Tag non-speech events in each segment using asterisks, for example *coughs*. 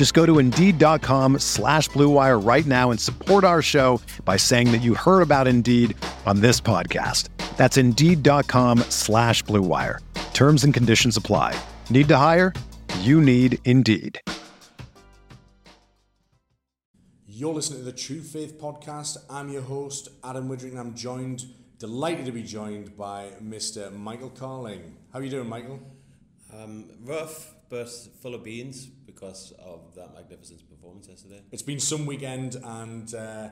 Just go to Indeed.com slash BlueWire right now and support our show by saying that you heard about Indeed on this podcast. That's Indeed.com slash BlueWire. Terms and conditions apply. Need to hire? You need Indeed. You're listening to the True Faith Podcast. I'm your host, Adam Widrick, and I'm joined, delighted to be joined by Mr. Michael Carling. How are you doing, Michael? Um, rough, but full of beans because of that magnificent performance yesterday. It's been some weekend, and uh,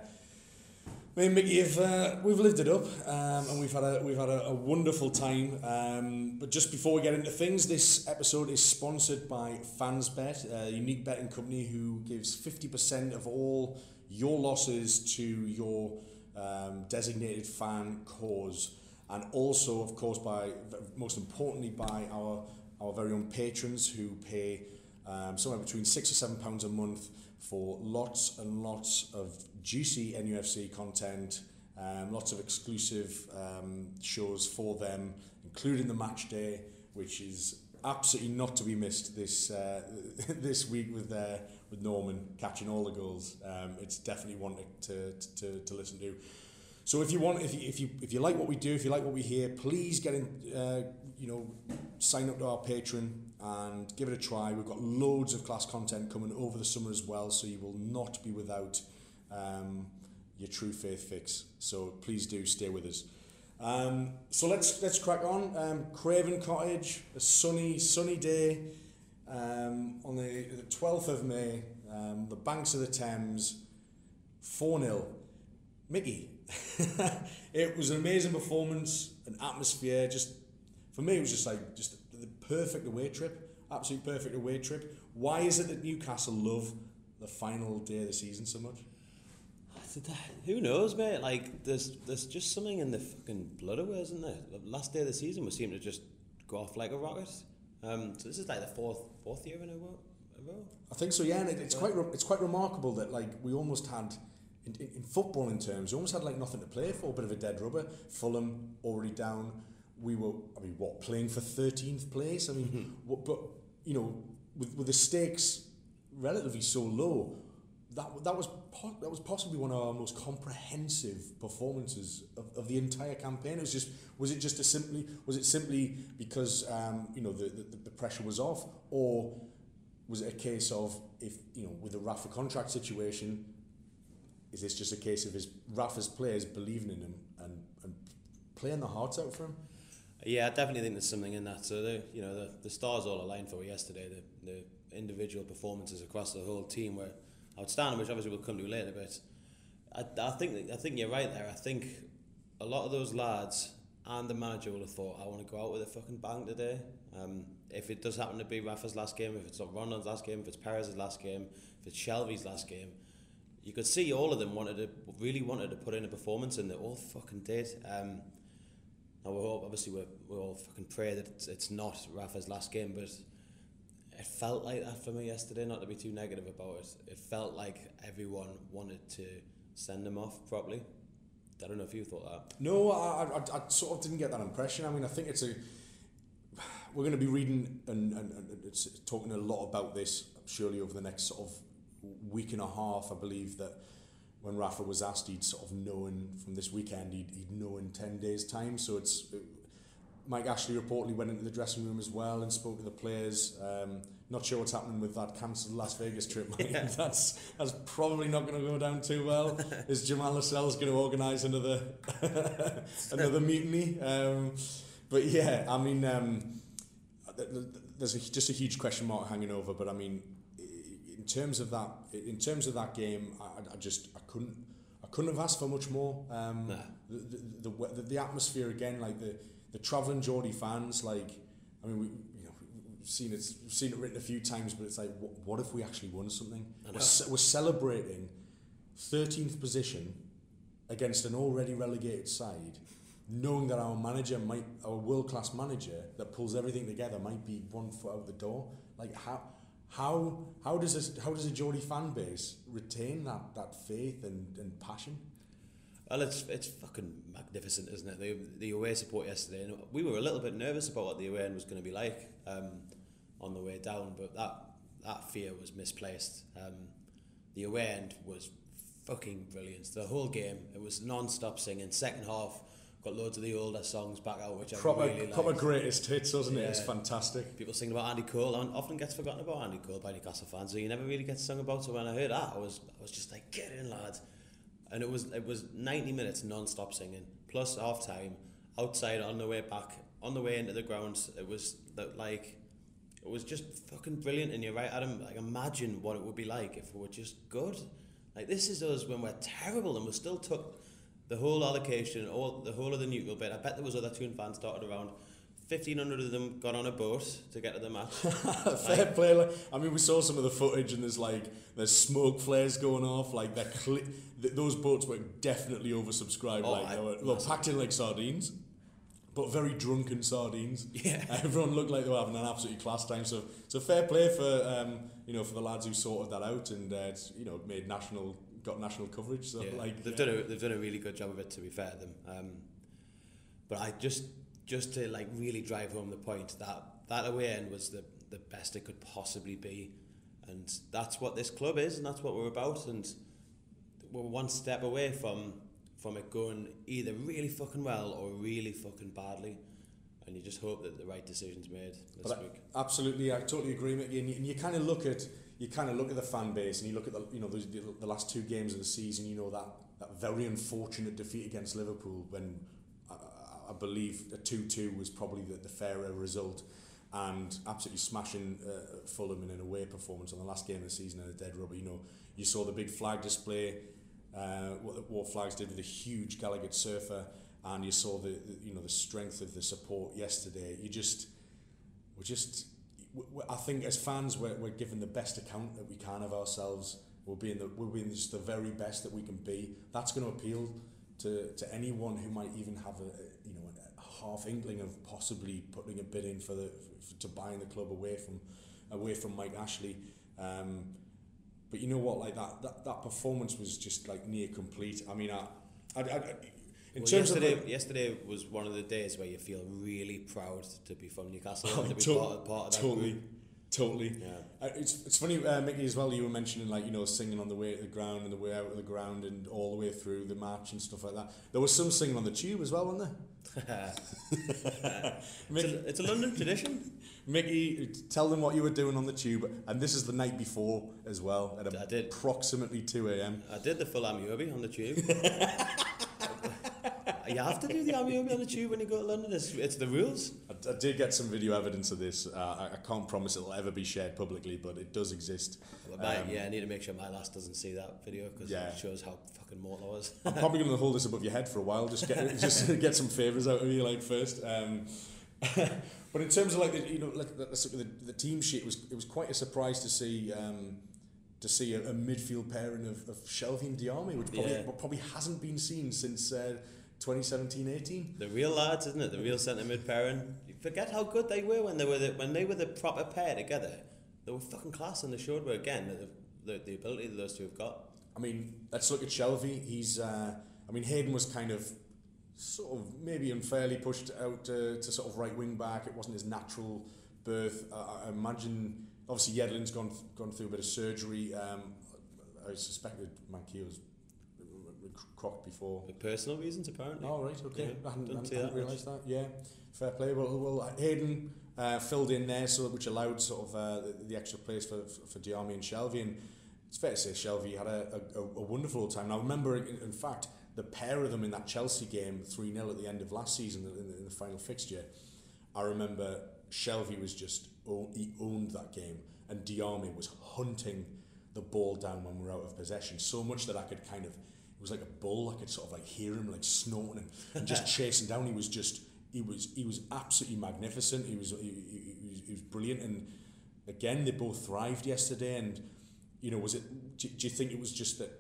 me and Mickey have uh, we've lived it up, um, and we've had a we've had a, a wonderful time. Um, but just before we get into things, this episode is sponsored by FansBet, a unique betting company who gives fifty percent of all your losses to your um, designated fan cause, and also, of course, by most importantly, by our our very own patrons who pay um, somewhere between six or seven pounds a month for lots and lots of juicy NUFC content, um, lots of exclusive um, shows for them, including the match day, which is absolutely not to be missed this uh, *laughs* this week with uh, with Norman catching all the goals. Um, it's definitely one to, to, to listen to. So if you want, if you, if you if you like what we do, if you like what we hear, please get in. Uh, you know, sign up to our Patreon and give it a try. We've got loads of class content coming over the summer as well, so you will not be without um, your true faith fix. So please do stay with us. Um, so let's let's crack on. Um, Craven Cottage, a sunny sunny day um, on the the twelfth of May. Um, the banks of the Thames, four 0 Mickey, *laughs* it was an amazing performance, an atmosphere. Just for me, it was just like just perfect away trip, absolute perfect away trip. Why is it that Newcastle love the final day of the season so much? *sighs* Who knows, mate? Like, there's there's just something in the fucking blood of it, isn't there? The last day of the season, we seem to just go off like a rocket. Um, so this is like the fourth fourth year in a row. I think so, yeah. And it, it's quite re- it's quite remarkable that like we almost had in, in, in football in terms, we almost had like nothing to play for, a bit of a dead rubber. Fulham already down. We were, I mean, what playing for thirteenth place? I mean, Mm-hmm. what, but you know, with with the stakes relatively so low, that that was po- that was possibly one of our most comprehensive performances of, of the entire campaign. It was just was it just a simply was it simply because um, you know the, the the pressure was off, or was it a case of if you know with the Rafa contract situation, is this just a case of his Rafa's players believing in him and, and playing the hearts out for him? Yeah, I definitely think there's something in that. So the you know the, the stars all aligned for yesterday. The the individual performances across the whole team were outstanding, which obviously we'll come to later. But I, I think I think you're right there. I think a lot of those lads and the manager would have thought, I want to go out with a fucking bang today. Um, if it does happen to be Rafa's last game, if it's Rondon's last game, if it's Perez's last game, if it's Shelvey's last game, you could see all of them wanted to really wanted to put in a performance, and they all fucking did. Um, now we hope, obviously, we we all fucking pray that it's, it's not Rafa's last game, but it felt like that for me yesterday. Not to be too negative about it, it felt like everyone wanted to send him off properly. I don't know if you thought that. No, I, I, I sort of didn't get that impression. I mean, I think it's a. We're going to be reading and, and, and it's talking a lot about this surely over the next sort of week and a half. I believe that when Rafa was asked, he'd sort of known from this weekend, he'd, he'd know in 10 days' time. So it's. Mike Ashley reportedly went into the dressing room as well and spoke to the players um, not sure what's happening with that cancelled Las Vegas trip. *laughs* Yeah. that's that's probably not going to go down too well. *laughs* Is Jamal Lascelles going to organise another *laughs* another mutiny? Um, but yeah, I mean, um, there's a, just a huge question mark hanging over. But I mean, in terms of that, in terms of that game, I, I just couldn't I couldn't have asked for much more. Um, nah. the, the, the, the atmosphere again, like the the travelling Geordie fans, like I mean, we, you know, we've seen it, we've seen it written a few times, but it's like, what, what if we actually won something? We're, we're celebrating 13th position against an already relegated side, knowing that our manager might, our world class manager that pulls everything together, might be one foot out the door. Like how. How how does a, how does a Geordie fan base retain that, that faith and, and passion? Well, it's it's fucking magnificent, isn't it? The the away support yesterday, and we were a little bit nervous about what the away end was going to be like um, on the way down, but that that fear was misplaced. Um, the away end was fucking brilliant. The whole game, it was non-stop singing. Second half, got loads of the older songs back out, which proper, I really liked. Proper greatest hits, wasn't it? It's fantastic. People singing about Andy Cole, and often gets forgotten about Andy Cole by Newcastle fans, so you never really get sung about. So when I heard that, I was I was just like, get in, lads and it was it was 90 minutes non-stop singing plus half time outside on the way back on the way into the grounds it was like it was just fucking brilliant and you're right Adam like imagine what it would be like if we were just good like this is us when we're terrible and we're still took the whole allocation all the whole of the neutral bit I bet there was other Toon fans started around 1,500 of them got on a boat to get to the match. *laughs* Fair like, play. Like, I mean, we saw some of the footage, and there's like there's smoke flares going off. Like they're cli- th- those boats were definitely oversubscribed. Oh, like I, they were, well, packed in like sardines, but very drunken sardines. *laughs* Yeah, *laughs* everyone looked like they were having an absolutely class time. So, so fair play for um, you know for the lads who sorted that out, and uh, it's, you know made national got national coverage. So yeah. like they've yeah. done a they've done a really good job of it. To be fair to them, um, but I just just to like really drive home the point that that away end was the the best it could possibly be, and that's what this club is, and that's what we're about, and we're one step away from from it going either really fucking well or really fucking badly. And you just hope that the right decision's made this but week. Absolutely, I totally agree with you. And you, and you kind of look at you kind of look at the fan base, and you look at the you know the, the last two games of the season. You know that that very unfortunate defeat against Liverpool when I believe a 2-2 was probably the, the fairer result and absolutely smashing uh, Fulham in an away performance on the last game of the season in a dead rubber. You know, you saw the big flag display, uh, what the Wor Flags did with a huge Gallagher surfer, and you saw the, the you know the strength of the support yesterday. You just, we're just, I think as fans, we're, we're given the best account that we can of ourselves. We're being, the, we're being just the very best that we can be. That's going to appeal to, to anyone who might even have a, you know, a half inkling of possibly putting a bid in for the for, to buying the club away from away from Mike Ashley. Um, but you know what, like that, that that performance was just like near complete. I mean, I, I, I in well, terms yesterday, of yesterday was one of the days where you feel really proud to be from Newcastle oh, to be to- part, of, part of that totally. group. Totally. Yeah. Uh, it's, it's funny, uh, Mickey, as well, you were mentioning, like, you know, singing on the way to the ground and the way out of the ground and all the way through the match and stuff like that. There was some singing on the tube as well, wasn't there? *laughs* *laughs* Mickey, it's, a, it's a London tradition. Mickey, tell them what you were doing on the tube. And this is the night before as well, at I did. approximately 2 a.m. I did the full Ameobi on the tube. *laughs* you have to do the Ameobi on the tube when you go to London. It's, it's the rules. I, I did get some video evidence of this. Uh, I, I can't promise it'll ever be shared publicly, but it does exist. Well, my, um, yeah, I need to make sure my last doesn't see that video because yeah. it shows how fucking mortal I was. I'm probably going to hold this above your head for a while. Just get *laughs* just get some favors out of you like first. Um, *laughs* but in terms of like the, you know like the, the, the team sheet was it was quite a surprise to see. Um, to see a, a midfield pairing of, of Shelvey and Diame, which probably, yeah. probably hasn't been seen since uh, 2017-18. The real lads, isn't it? The real centre mid pairing. You forget how good they were when they were the, when they were the proper pair together. They were fucking class, and they showed were again the, the, the ability that those two have got. I mean, let's look at Shelvey. He's, uh, I mean, Hayden was kind of sort of maybe unfairly pushed out to, to sort of right wing back. It wasn't his natural birth. Uh, I imagine, obviously, Yedlin's gone gone through a bit of surgery. Um, I suspected Manquillo's crocked before. For personal reasons, apparently. Oh, right, okay. Yeah, I hadn't, hadn't, hadn't that realised that. Yeah, fair play. Well, well Hayden uh, filled in there, so which allowed sort of uh, the, the extra place for, for Diame and Shelvey. And it's fair to say Shelvey had a, a, a wonderful time. Now, I remember, in, in fact, the pair of them in that Chelsea game, 3 0 at the end of last season in the, in the final fixture. I remember Shelvey was just, he owned that game, and Diame was hunting the ball down when we were out of possession so much that I could kind of, it was like a bull, I could sort of like hear him like snorting and, and just *laughs* chasing down. He was just, he was he was absolutely magnificent. He was he, he, he, was, he was brilliant, and again they both thrived yesterday. And you know, was it? Do, do you think it was just that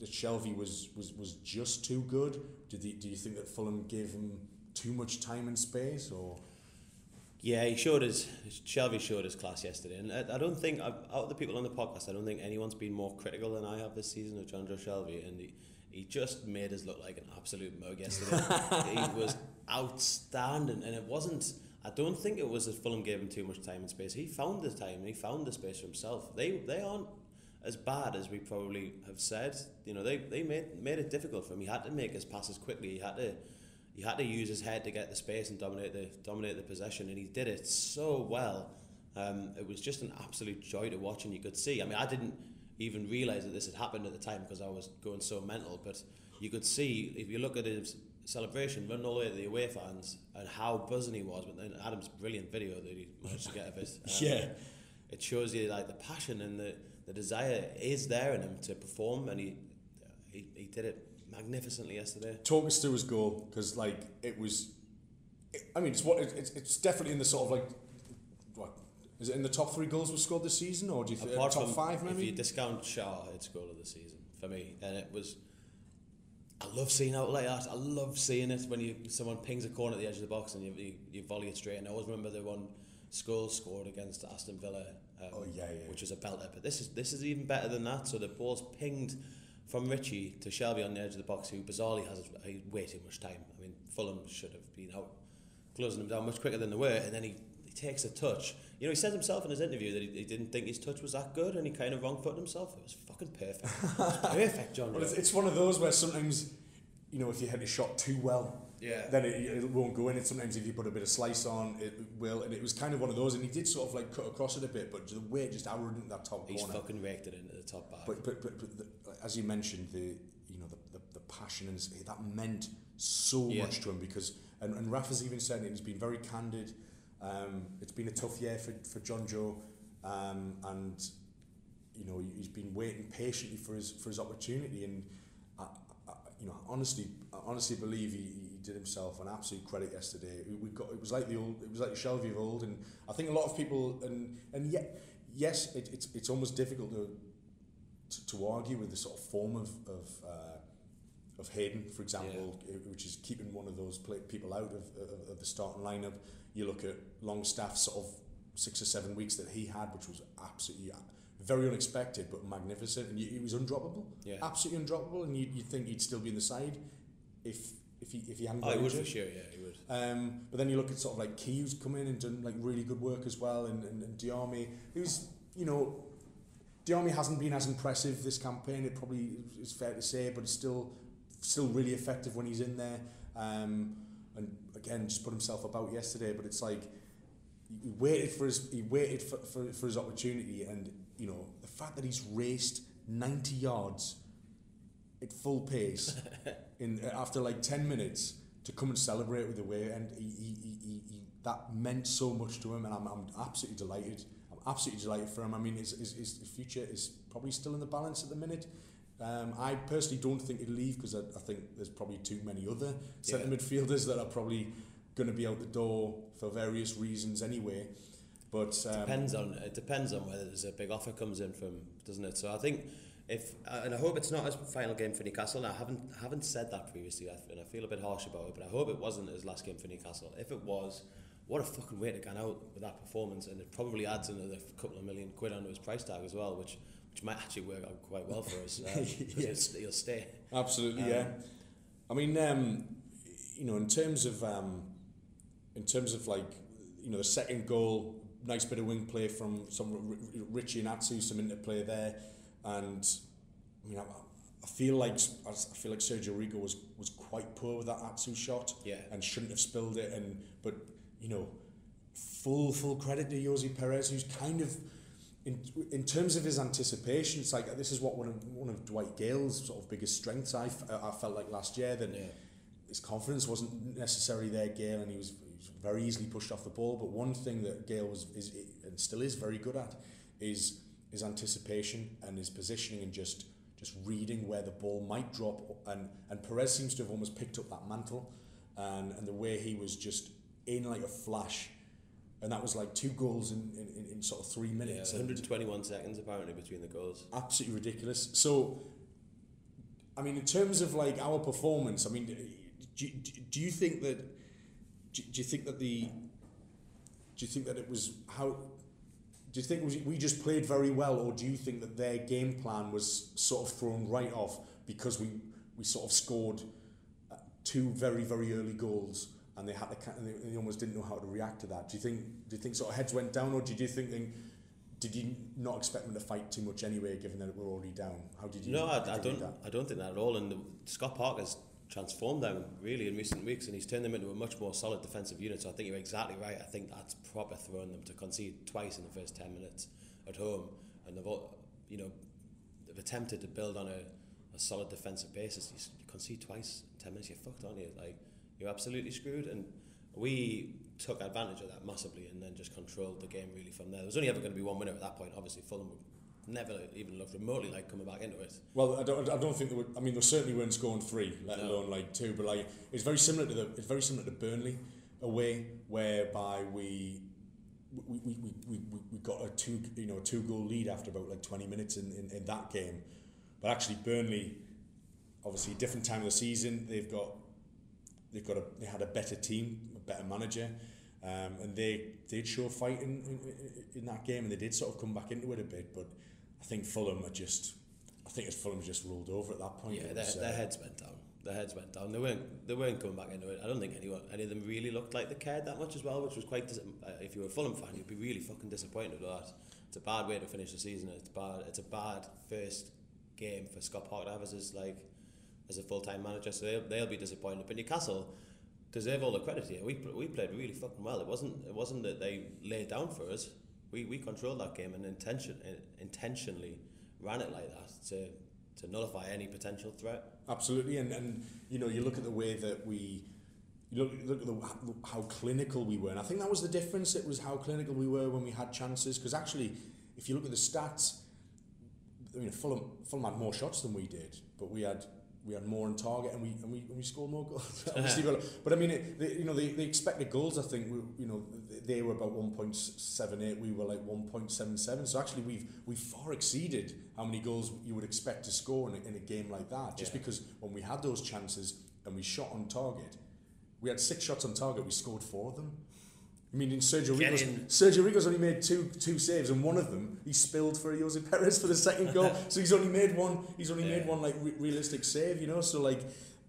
that Shelvey was was was just too good? Did the, do you think that Fulham gave him too much time and space, or? Yeah, he showed his Shelvey showed his class yesterday, and I, I don't think out of the people on the podcast, I don't think anyone's been more critical than I have this season of Jonjo Shelvey, and he, he just made us look like an absolute mug yesterday. he *laughs* was outstanding, and it wasn't. I don't think it was that Fulham gave him too much time and space. He found the time and he found the space for himself. They they aren't as bad as we probably have said. You know, they, they made made it difficult for him. He had to make his passes quickly. He had to he had to use his head to get the space and dominate the dominate the possession, and he did it so well. Um, it was just an absolute joy to watch, and you could see. I mean, I didn't even realize that this had happened at the time because I was going so mental, but you could see if you look at his celebration, running all the way to the away fans, and how buzzing he was. But then Adam's brilliant video that he managed to get of it. *laughs* Um, yeah, it shows you like the passion and the, the desire is there in him to perform, and he he, he did it magnificently yesterday. Talk us through his goal because like it was. It, I mean, it's what it's, it's definitely in the sort of like is it in the top three goals we've scored this season, or do you think top from, five maybe? If you discount Schär, it's goal of the season for me, and it was I love seeing out like that. I love seeing it when you someone pings a corner at the edge of the box and you, you, you volley it straight. And I always remember the one Scholes scored against Aston Villa, um, oh, yeah, yeah. which was a belter. But this is this is even better than that. So the ball's pinged from Ritchie to Shelvey on the edge of the box, who bizarrely has way too much time. I mean, Fulham should have been out closing him down much quicker than they were, and then he, he takes a touch. You know, he says himself in his interview that he, he didn't think his touch was that good, and he kind of wrong footed himself. It was fucking perfect. Was *laughs* perfect, John. well, it's, it's one of those where sometimes you know, if you hit a shot too well, yeah. then it, it won't go in. And sometimes if you put a bit of slice on, it will. And it was kind of one of those. And he did sort of like cut across it a bit, but the way just arrogant that top He's corner. He's fucking raked it into the top bar. But but but, but the, as you mentioned, the you know the, the, the passion and that meant so yeah. much to him because and, and Rafa's even said it. He's been very candid. Um, it's been a tough year for for Jonjo, um, and you know he's been waiting patiently for his for his opportunity and. I, you know, honestly, I honestly believe he, he did himself an absolute credit yesterday. We got it was like the old, it was like the Shelvey of old, and I think a lot of people and and yet yes, it, it's it's almost difficult to, to to argue with the sort of form of of. Uh, of Hayden, for example, yeah. which is keeping one of those play, people out of, of, of the starting lineup. You look at Longstaff, sort of six or seven weeks that he had, which was absolutely very unexpected but magnificent, and he was undroppable. Yeah. Absolutely undroppable, and you, you'd think he'd still be in the side if if he if he hadn't. Oh, he would for sure. Yeah, he would. Um, but then you look at sort of like Ki, who's come in and done like really good work as well, and and, and Diame, who's you know. Diame hasn't been as impressive this campaign. It probably is fair to say, but it's still still really effective when he's in there. Um, and again, just put himself about yesterday. But it's like he waited for his he waited for, for, for his opportunity, and you know, the fact that he's raced 90 yards at full pace *laughs* in after like 10 minutes to come and celebrate with the way and he, he, he, he, that meant so much to him and I'm, I'm absolutely delighted I'm absolutely delighted for him I mean his, his, his future is probably still in the balance at the minute um, I personally don't think he'll leave because I, I think there's probably too many other centre midfielders that are probably going to be out the door for various reasons anyway but um, depends on it depends on whether there's a big offer comes in from, doesn't it? So I think if and I hope it's not his final game for Newcastle. Now I haven't haven't said that previously, and I feel a bit harsh about it. But I hope it wasn't his last game for Newcastle. If it was, what a fucking way to go out with that performance, and it probably adds another couple of million quid onto his price tag as well, which which might actually work out quite well for us. Uh, *laughs* yes, he'll stay. Absolutely, um, yeah. I mean, um, you know, in terms of um, in terms of like you know the second goal nice bit of wing play from some Ritchie and Atsu, some interplay there. And I mean, I, I feel like I feel like Sergio Rico was was quite poor with that Atsu shot, Yeah. and shouldn't have spilled it. And but you know, full full credit to Ayoze Perez, who's kind of in in terms of his anticipation. It's like this is what one of one of Dwight Gayle's sort of biggest strengths. I, I felt like last year that Yeah. his confidence wasn't necessarily there, Gayle, and he was, he was very easily pushed off the ball. But one thing that Gayle was is and still is very good at is his anticipation and his positioning and just just reading where the ball might drop. And and Perez seems to have almost picked up that mantle, and and the way he was just in like a flash. And that was like two goals in, in, in- sort of three Yeah, minutes. and- 121 seconds apparently between the goals. absolutely ridiculous. So, I mean, in terms of like our performance, I mean, do, do, do you think that do, do you think that the do you think that it was how do you think we we just played very well, or do you think that their game plan was sort of thrown right off because we we sort of scored uh, two very very early goals and they had to and they, they almost didn't know how to react to that. Do you think do you think sort of heads went down, or did you think they, did you not expect them to fight too much anyway, given that we're already down? How did you? No, I, I don't. that? I don't think that at all. And the, Scott Parker's transformed them really in recent weeks, and he's turned them into a much more solid defensive unit. So I think you're exactly right. I think that's proper throwing them to concede twice in the first ten minutes at home, and they've all, you know, they've attempted to build on a, a solid defensive basis. You concede twice in ten minutes, you're fucked, aren't you? Like you're absolutely screwed. And we took advantage of that massively, and then just controlled the game really from there. There was only ever going to be one winner at that point. Obviously, Fulham would never even look remotely like coming back into it. Well, I don't. I don't think they were. I mean, they certainly weren't scoring three, let No. alone like two. But like, it's very similar to the. It's very similar to Burnley away, whereby we. We, we, we, we, we we got a two you know a two goal lead after about like 20 minutes in, in, in that game but actually Burnley obviously different time of the season they've got they've got a they had a better team a better manager um, and they did show fight in, in, in- that game and they did sort of come back into it a bit but I think Fulham are just I think it's Fulham just rolled over at that point Yeah, their, was, their uh, heads went down. Their heads went down. They weren't they weren't coming back into it. I don't think anyone any of them really looked like they cared that much as well, which was quite. Dis- uh, if you were a Fulham fan, you'd be really fucking disappointed with that. It's a bad way to finish the season. It's bad. It's a bad first game for Scott Parker to have as his, like as a full time manager. So they'll, they'll be disappointed. But Newcastle deserve all the credit here. We we played really fucking well. It wasn't it wasn't that they laid down for us. We we controlled that game and intention uh, intentionally ran it like that to to nullify any potential threat. Absolutely, and, and you know, you look at the way that we you look, look at the, how clinical we were, and I think that was the difference. It was how clinical we were when we had chances. Because actually, if you look at the stats, I mean, Fulham, Fulham had more shots than we did, but we had we had more on target, and we and we, and we scored more goals. *laughs* Obviously, but, but I mean, it, the, you know, the, the expected goals. I think we, you know they were about one point seven eight. We were like one point seven seven. So actually, we've we far exceeded how many goals you would expect to score in a, in a game like that. Just Yeah. because when we had those chances and we shot on target, we had six shots on target. We scored four of them. I mean, in Sergio Get Rico's, in. Sergio Rico's only made two two saves, and one of them he spilled for Ayoze Perez for the second goal. *laughs* so he's only made one. He's only made one like re- realistic save, you know. So like,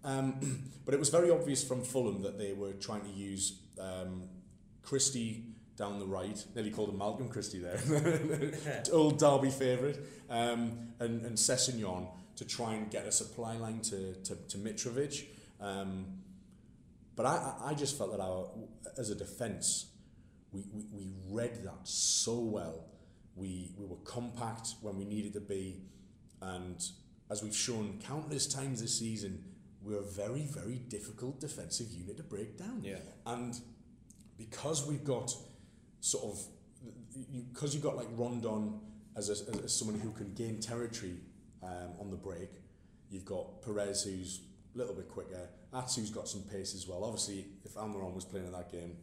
um, *clears throat* but it was very obvious from Fulham that they were trying to use um, Christie down the right. Nearly called him Malcolm Christie there, *laughs* old Derby favourite, um, and and Sessegnon to try and get a supply line to to, to Mitrovic. Um, but I, I- I just felt that our, as a defence, we, we, we read that so well. We, we were compact when we needed to be. And as we've shown countless times this season, we're a very, very difficult defensive unit to break down. Yeah. And because we've got sort of, because you've got like Rondon as, a, as, as someone who can gain territory um, on the break, you've got Perez who's a little bit quicker, Atsu's got some pace as well. Obviously, if Almiron was playing in that game,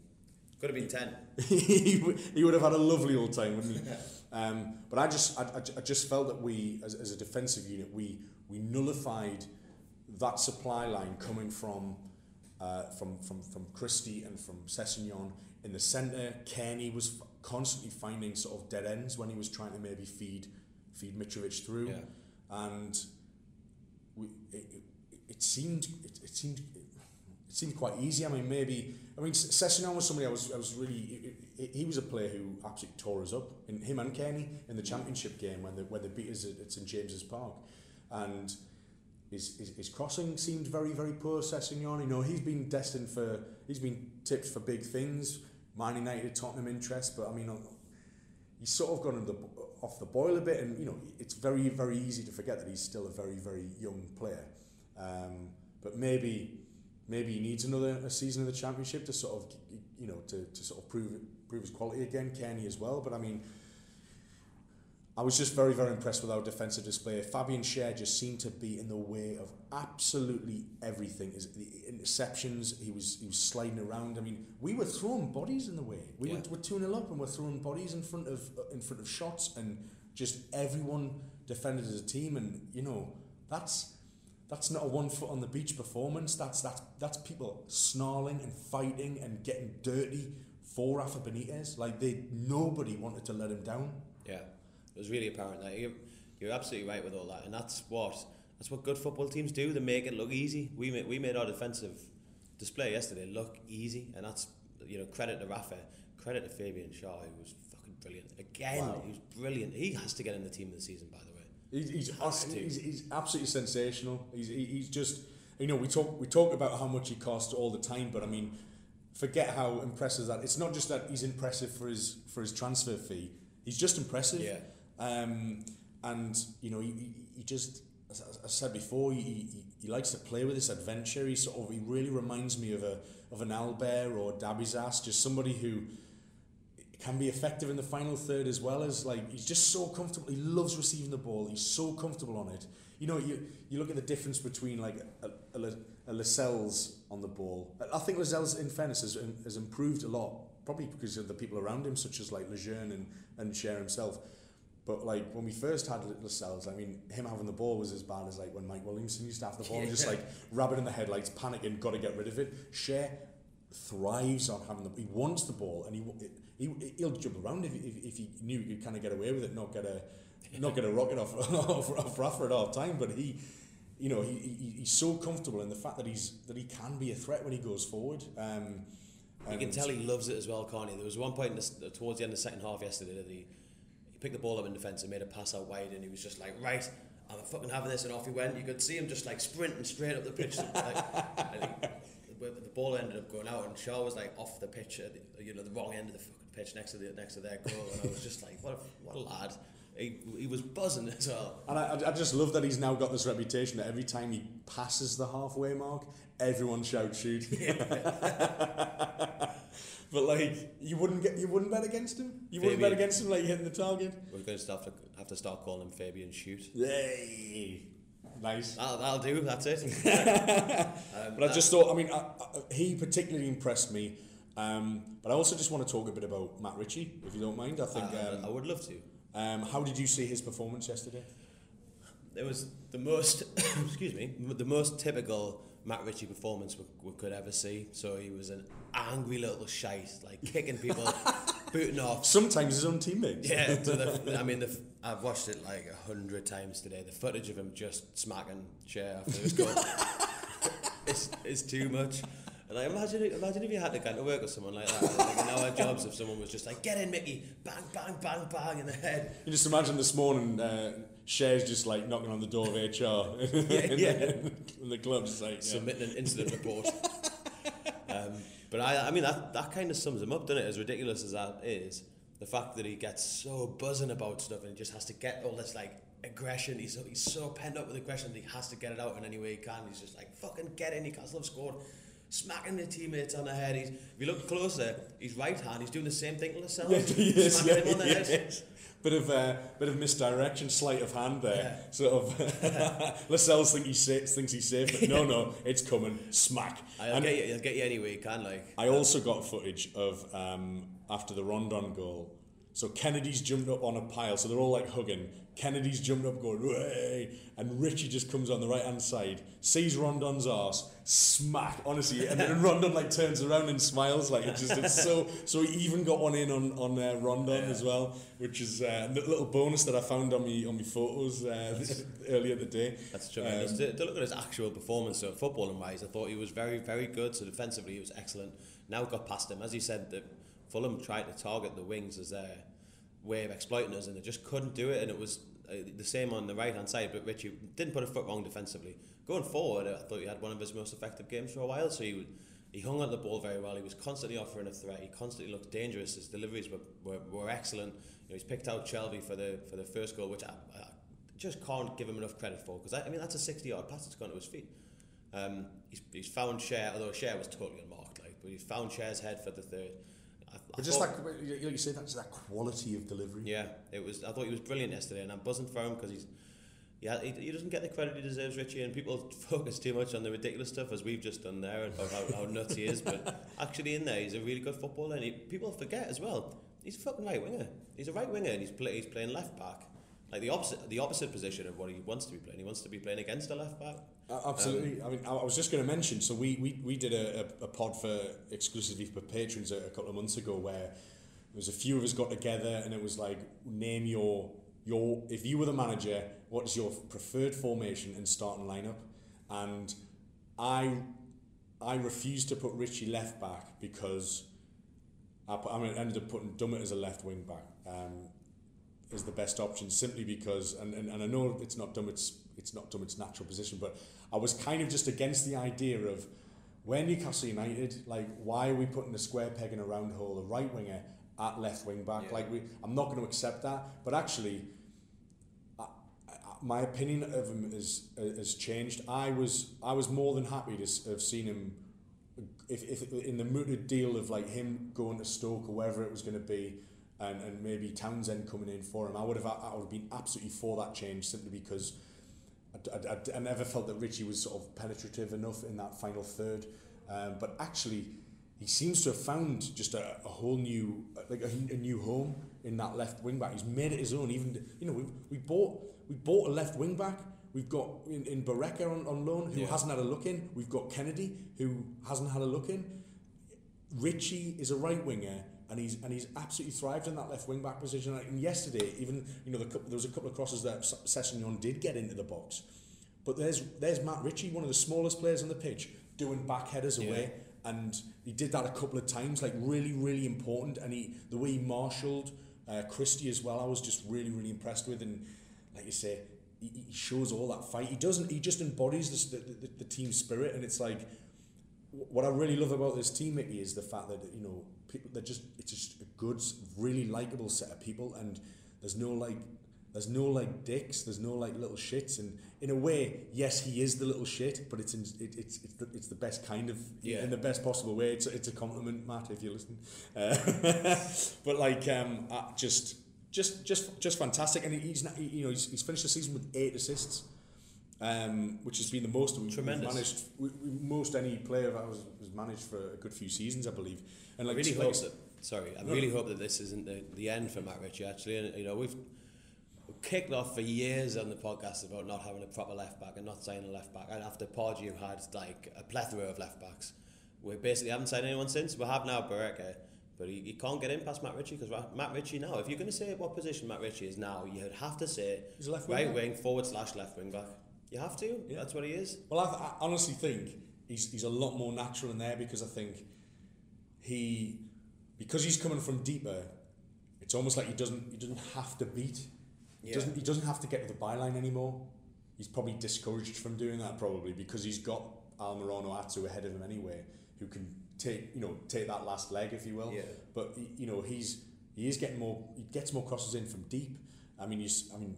Could have been ten. *laughs* he, would- have had a lovely old time, wouldn't he? *laughs* Um, but I just, I, I just felt that we, as, as a defensive unit, we, we nullified that supply line coming from, uh, from, from, from Christie and from Sessegnon in the centre. Cairney was f- constantly finding sort of dead ends when he was trying to maybe feed, feed Mitrovic through, Yeah. and we, it, it, it seemed, it, it seemed seemed quite easy. I mean, maybe I mean Sessegnon was somebody I was I was really he, was a player who absolutely tore us up in him and Cairney in the championship game when they when they beat us at, at St James's Park, and his, his, his crossing seemed very, very poor, Sessegnon. You know, he's been destined for, he's been tipped for big things. Man United, Tottenham interest, but I mean, he's sort of gone the, off the boil a bit, and you know, it's very, very easy to forget that he's still a very, very young player. Um, but maybe, maybe he needs another a season of the championship to sort of, you know, to, to sort of prove prove his quality again. Cairney as well, but I mean, I was just very, very impressed with our defensive display. Fabian Schär just seemed to be in the way of absolutely everything. His, the interceptions, he was he was sliding around. I mean, we were throwing bodies in the way. We yeah. were, we're 2 0 up and we're throwing bodies in front of in front of shots and just everyone defended as a team. And, you know, that's that's not a one foot on the beach performance. That's that's that's people snarling and fighting and getting dirty for Rafa Benitez. Like they nobody wanted to let him down. Yeah. It was really apparent. Like you're, you're absolutely right with all that, and that's what that's what good football teams do. They make it look easy. We made we made our defensive display yesterday look easy, and that's you know credit to Rafa, credit to Fabian Schär, who was fucking brilliant again. Wow. He was brilliant. He has to get in the team of the season, by the way. He's he's, he's, he's absolutely sensational. He's he's just you know we talk we talk about how much he costs all the time, but I mean forget how impressive that. It's not just that he's impressive for his for his transfer fee. He's just impressive. Yeah. Um, and you know, he, he just, as I said before, he, he, he likes to play with this adventure. He sort of, he really reminds me of a of an Albert or Dabizas, just somebody who can be effective in the final third as well as like he's just so comfortable. He loves receiving the ball. He's so comfortable on it. You know, you you look at the difference between like a, a, a Lascelles on the ball. I think Lascelles, in fairness, has, has improved a lot, probably because of the people around him, such as like Lejeune and and Schär himself. But like when we first had Lascelles, I mean, him having the ball was as bad as like when Mike Williamson used to have the ball and just like rabbit in the headlights, panicking, got to get rid of it. Schär thrives on having the he wants the ball and he he he'll jump around if, if, if he knew he could kind of get away with it, not get a not get a rocket off *laughs* off, off Rafa at half time. But he, you know, he, he he's so comfortable in the fact that he's that he can be a threat when he goes forward. Um, you can tell he loves it as well, can't he? There was one point the, towards the end of the second half yesterday that he he picked the ball up in defence and made a pass out wide, and he was just like, right, I'm fucking having this, and off he went. You could see him just like sprinting straight up the pitch. *laughs* like, the, the ball ended up going out, and Schär was like off the pitch, at the, you know, the wrong end of the fucking pitch next to the next to their goal, and I was just like, what a, what a lad. He, he was buzzing as well. And I, I just love that he's now got this reputation that every time he passes the halfway mark, everyone shouts shoot. *laughs* *laughs* But like, you wouldn't get, you wouldn't bet against him. You Fabian. wouldn't bet against him like hitting the target. We're going to have to have to start calling him Fabian Shoot. Yay! Nice. That'll, that'll do. That's it. *laughs* um, but I just thought, I mean, I, I, he particularly impressed me. Um, but I also just want to talk a bit about Matt Ritchie, if you don't mind. I think uh, um, I would love to. Um, how did you see his performance yesterday? It was the most, *coughs* excuse me, the most typical Matt Ritchie performance we, we could ever see. So he was an angry little shite, like kicking people, *laughs* booting off. Sometimes his own teammates. Yeah, *laughs* the, I mean, the, I've watched it like a hundred times today. The footage of him just smacking Schär after his goal is, is too much. And I imagine, imagine if you had to kind of work with someone like that. Like in our jobs, if someone was just like, "Get in, Mickey!" Bang, bang, bang, bang in the head. You just imagine this morning. Uh, Schär's just like knocking on the door of HR *laughs* yeah, yeah. The, in the club, just like yeah. submitting an incident report. um, but I, I mean, that, that kind of sums him up, doesn't it? As ridiculous as that is, the fact that he gets so buzzing about stuff and he just has to get all this like aggression. He's so, he's so pent up with aggression that he has to get it out in any way he can. He's just like, fucking get in, Newcastle have scored. Smacking the teammates on the head. He's, if you look closer, his right hand, he's doing the same thing to. *laughs* Yeah, he smacking him on the head bit of uh, bit of misdirection, sleight of hand there. Yeah. Sort of *laughs* Lascelles think he's safe, thinks he's safe, but no, no, *laughs* it's coming. Smack. I'll get you. He'll get you anyway. Can like. I also got footage of um, after the Rondon goal. So Kenedy's jumped up on a pile, so they're all like hugging. Kenedy's jumped up going, Way! and Ritchie just comes on the right hand side, sees Rondon's arse, smack, honestly, and then *laughs* Rondon like turns around and smiles, like it just, it's so, *laughs* so he even got one in on, on uh, Rondon yeah. as well, which is uh, a little bonus that I found on me on my photos uh, earlier the day. That's tremendous. Um, to, to, look at his actual performance, so footballing wise, I thought he was very, very good, so defensively he was excellent. Now got past him, as you said, that Fulham tried to target the wings as their way of exploiting us, and they just couldn't do it. And it was uh, the same on the right hand side, but Ritchie didn't put a foot wrong defensively. Going forward, I thought he had one of his most effective games for a while. So he would, he hung on the ball very well. He was constantly offering a threat. He constantly looked dangerous. His deliveries were, were, were excellent. You know, he's picked out Shelvey for the for the first goal, which I, I just can't give him enough credit for because I, I mean that's a 60 yard pass that's gone to his feet. Um, he's, he's found Schär, although Schär was totally unmarked, like, but he's found Schär's head for the third. I, but just thought, like you say, that's that quality of delivery. Yeah, it was. I thought he was brilliant yesterday, and I'm buzzing for him because he's yeah, he, he doesn't get the credit he deserves, Ritchie, and people *laughs* focus too much on the ridiculous stuff as we've just done there about how, how nuts he is. But *laughs* actually, in there, he's a really good footballer, and he, people forget as well. He's a fucking right winger. He's a right winger, and he's play, he's playing left back, like the opposite the opposite position of what he wants to be playing. He wants to be playing against a left back. Uh, absolutely. Um, I mean, I, was just going to mention. So we we, we did a, a, pod for exclusively for patrons a, a couple of months ago where there was a few of us got together, and it was like name your your if you were the manager, what is your preferred formation and starting lineup? And I I refused to put Ritchie left back because I, put, I ended up putting Dummett as a left wing back um, as the best option simply because and, and, and I know it's not Dummett's it's not Dummett's natural position, but I was kind of just against the idea of when Newcastle United, like why are we putting a square peg in a round hole, a right winger at left wing back? Yeah. Like we, I'm not going to accept that. But actually, my opinion of him has has changed. I was I was more than happy to have seen him if, if in the mooted deal of like him going to Stoke or wherever it was going to be, and, and maybe Townsend coming in for him. I would have I would have been absolutely for that change simply because I, I, I never felt that Ritchie was sort of penetrative enough in that final third. Um, but actually, he seems to have found just a, a whole new like a, a new home in that left wing back. He's made it his own. Even you know we we bought we bought a left wing back. We've got in, in Barreca on, on loan who yeah. hasn't had a look in. We've got Kenedy who hasn't had a look in. Ritchie is a right winger and he's and he's absolutely thrived in that left wing back position. And yesterday, even you know, the, there was a couple of crosses that Sessegnon did get into the box, but there's there's Matt Ritchie, one of the smallest players on the pitch, doing back headers yeah. away, and he did that a couple of times, like really really important. And he the way he marshalled uh, Christie as well, I was just really really impressed with, and like you say, he, he shows all that fight. He doesn't. He just embodies this, the, the the team spirit, and it's like what I really love about this team, is the fact that you know people they're just it's just a good, really likable set of people, and there's no like there's no like dicks, there's no like little shits, and in a way, yes, he is the little shit, but it's in, it, it's it's the, it's the best kind of yeah. in the best possible way. It's it's a compliment, Matt, if you listen. Uh, *laughs* but like um, uh, just just just just fantastic, and he's not, you know he's, he's finished the season with eight assists um, which has been the most we've, Tremendous. managed. We, we, most any player that was, was managed for a good few seasons, I believe. And like, I really hope that. Sorry, I no. really hope that this isn't the, the end for Matt Ritchie. Actually, and, you know we've kicked off for years on the podcast about not having a proper left back and not signing a left back. And after Pardew had like a plethora of left backs, we basically haven't signed anyone since. We have now Barreca, but he, he can't get in past Matt Ritchie because Matt Ritchie now, if you're going to say what position Matt Ritchie is now, you'd have to say He's left right wing, wing forward slash left wing back. You have to. Yeah. That's what he is. Well, I, th- I honestly think he's he's a lot more natural in there because I think he because he's coming from deeper. It's almost like he doesn't he doesn't have to beat. He yeah. doesn't he doesn't have to get to the byline anymore. He's probably discouraged from doing that probably because he's got Almiron or Atsu ahead of him anyway, who can take you know take that last leg if you will. Yeah. But you know he's he is getting more he gets more crosses in from deep. I mean you I mean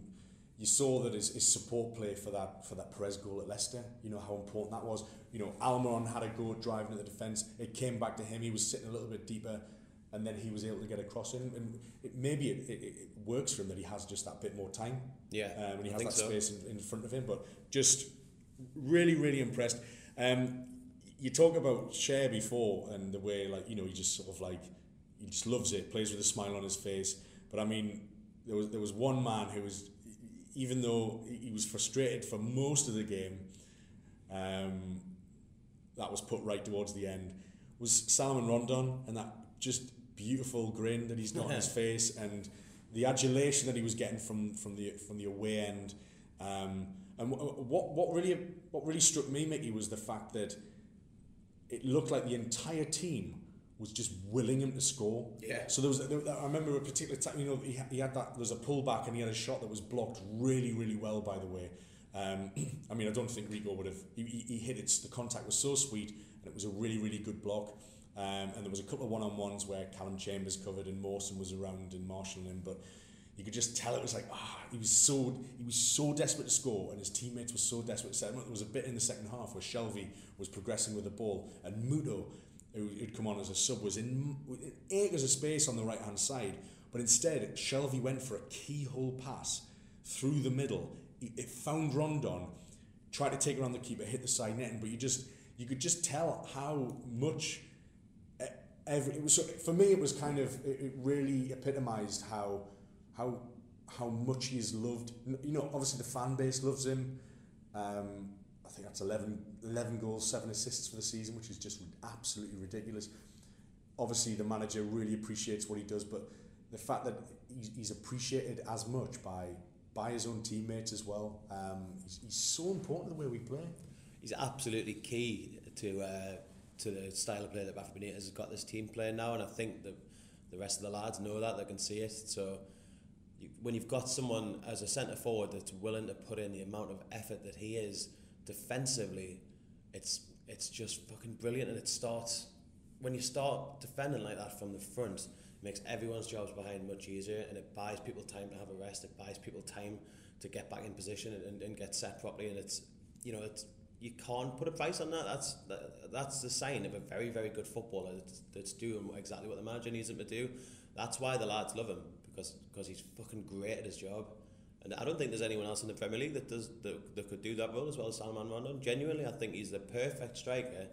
you saw that his, his support play for that for that Perez goal at Leicester, you know how important that was. You know, Almiron had a go driving at the defence. It came back to him. He was sitting a little bit deeper, and then he was able to get a cross in. And it, maybe it, it, it works for him that he has just that bit more time. Yeah, um, and he has that so. space in, in front of him. But just really, really impressed. Um, you talk about Schär before and the way like you know he just sort of like he just loves it, plays with a smile on his face. But I mean, there was there was one man who was even though he was frustrated for most of the game, um, that was put right towards the end, was Salomon Rondon and that just beautiful grin that he's got on his *laughs* face and the adulation that he was getting from from the from the away end. Um, and what what really what really struck me, Mickey, was the fact that it looked like the entire team was just willing him to score. Yeah. So there was, there, I remember a particular time, you know, he, he had that, there was a pullback and he had a shot that was blocked really, really well, by the way. Um, *clears throat* I mean, I don't think Rico would have, he, he, he hit it, the contact was so sweet and it was a really, really good block. Um, and there was a couple of one-on-ones where Calum Chambers covered and Mawson was around and marshalling him, but you could just tell it was like ah he was so he was so desperate to score and his teammates were so desperate to set him up. There was a bit in the second half where Shelvey was progressing with the ball and Muto who had come on as a sub was in, acres of space on the right hand side but instead Shelvey went for a keyhole pass through the middle it found Rondon tried to take around the keeper hit the side net but you just you could just tell how much every it was for me it was kind of it, really epitomized how how how much he is loved. You know, obviously the fan base loves him. Um, I think that's 11, 11 goals, seven assists for the season, which is just absolutely ridiculous. Obviously, the manager really appreciates what he does, but the fact that he's, appreciated as much by by his own teammates as well, um, he's, he's so important to the way we play. He's absolutely key to uh, to the style of play that Rafa Benitez has got this team playing now, and I think that the rest of the lads know that they can see it. So when you've got someone as a centre forward that's willing to put in the amount of effort that he is defensively, it's it's just fucking brilliant. And it starts when you start defending like that from the front, it makes everyone's jobs behind much easier, and it buys people time to have a rest. It buys people time to get back in position and, and get set properly. And it's you know it's you can't put a price on that. That's that, that's the sign of a very very good footballer that's, that's doing exactly what the manager needs him to do. That's why the lads love him because because he's fucking great at his job. And I don't think there's anyone else in the Premier League that does that, that could do that role as well as Salomon Rondon. Genuinely, I think he's the perfect striker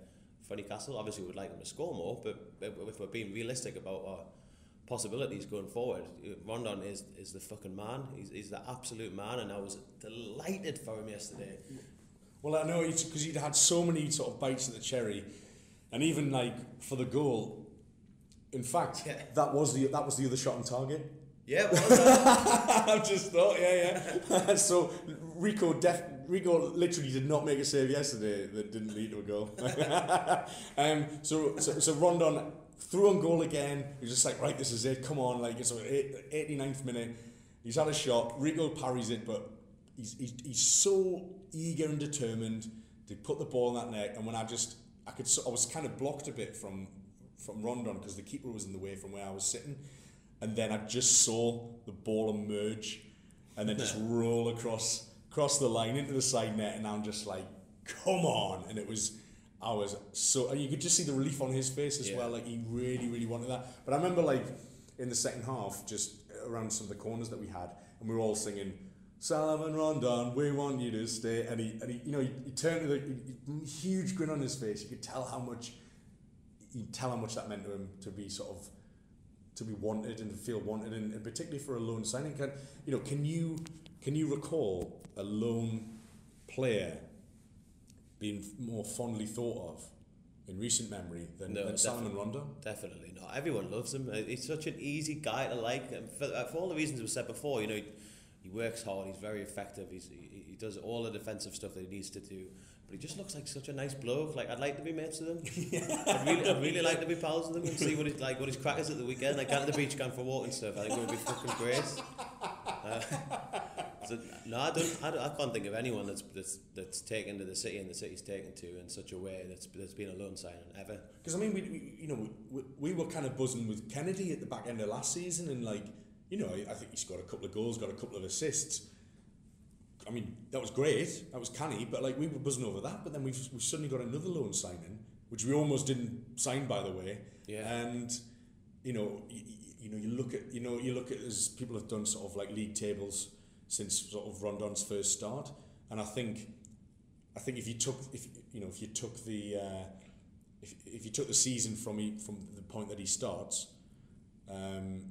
for Newcastle. Obviously, we would like him to score more, but if we're being realistic about our possibilities going forward, Rondon is is the fucking man. He's, he's the absolute man, and I was delighted for him yesterday. Well, I know because he'd had so many sort of bites at the cherry, and even like for the goal. In fact, yeah. that was the that was the other shot on target. Yeah, *laughs* I've just thought, yeah, yeah. *laughs* so Rico, def- Rico literally did not make a save yesterday that didn't lead to a goal. *laughs* um, so, so, so Rondon threw on goal again. He's just like, right, this is it. Come on, like it's 89th minute. He's had a shot. Rico parries it, but he's, he's, he's so eager and determined to put the ball in that net. And when I just, I could, I was kind of blocked a bit from from Rondon because the keeper was in the way from where I was sitting and then I just saw the ball emerge and then just roll across across the line into the side net, and I'm just like, come on! And it was, I was so you could just see the relief on his face as yeah. well. Like he really, really wanted that. But I remember like in the second half, just around some of the corners that we had, and we were all singing. Salomon Rondon, we want you to stay. And he, and he you know, he, he turned with a huge grin on his face. You could tell how much, you tell how much that meant to him to be sort of to be wanted and to feel wanted, and, and particularly for a loan signing. Can you know? Can you can you recall a loan player being more fondly thought of in recent memory than, no, than Salomon Rondon? Definitely not. Everyone loves him. Uh, he's such an easy guy to like. For, uh, for all the reasons we said before, you know, he, he works hard. He's very effective. He's, he, he does all the defensive stuff that he needs to do he just looks like such a nice bloke. Like I'd like to be mates with him. yeah. I'd really, I'd really like to be pals with him and see what he's like, what his crack is at the weekend. Like going to the beach, going for a walk and stuff. I think it would be fucking great. Uh, *laughs* so, no, I don't, I don't. I can't think of anyone that's that's that's taken to the city and the city's taken to in such a way that's that's been a loan signing ever. Because I mean, we, we you know we, we were kind of buzzing with Kenedy at the back end of last season, and like you know I think he scored a couple of goals, got a couple of assists I mean, that was great. That was canny, but like we were buzzing over that. But then we've, we've suddenly got another loan signing, which we almost didn't sign, by the way. Yeah. And you know, you, you know, you look at you know, you look at as people have done sort of like league tables since sort of Rondon's first start, and I think, I think if you took if you know if you took the uh, if, if you took the season from he, from the point that he starts, um,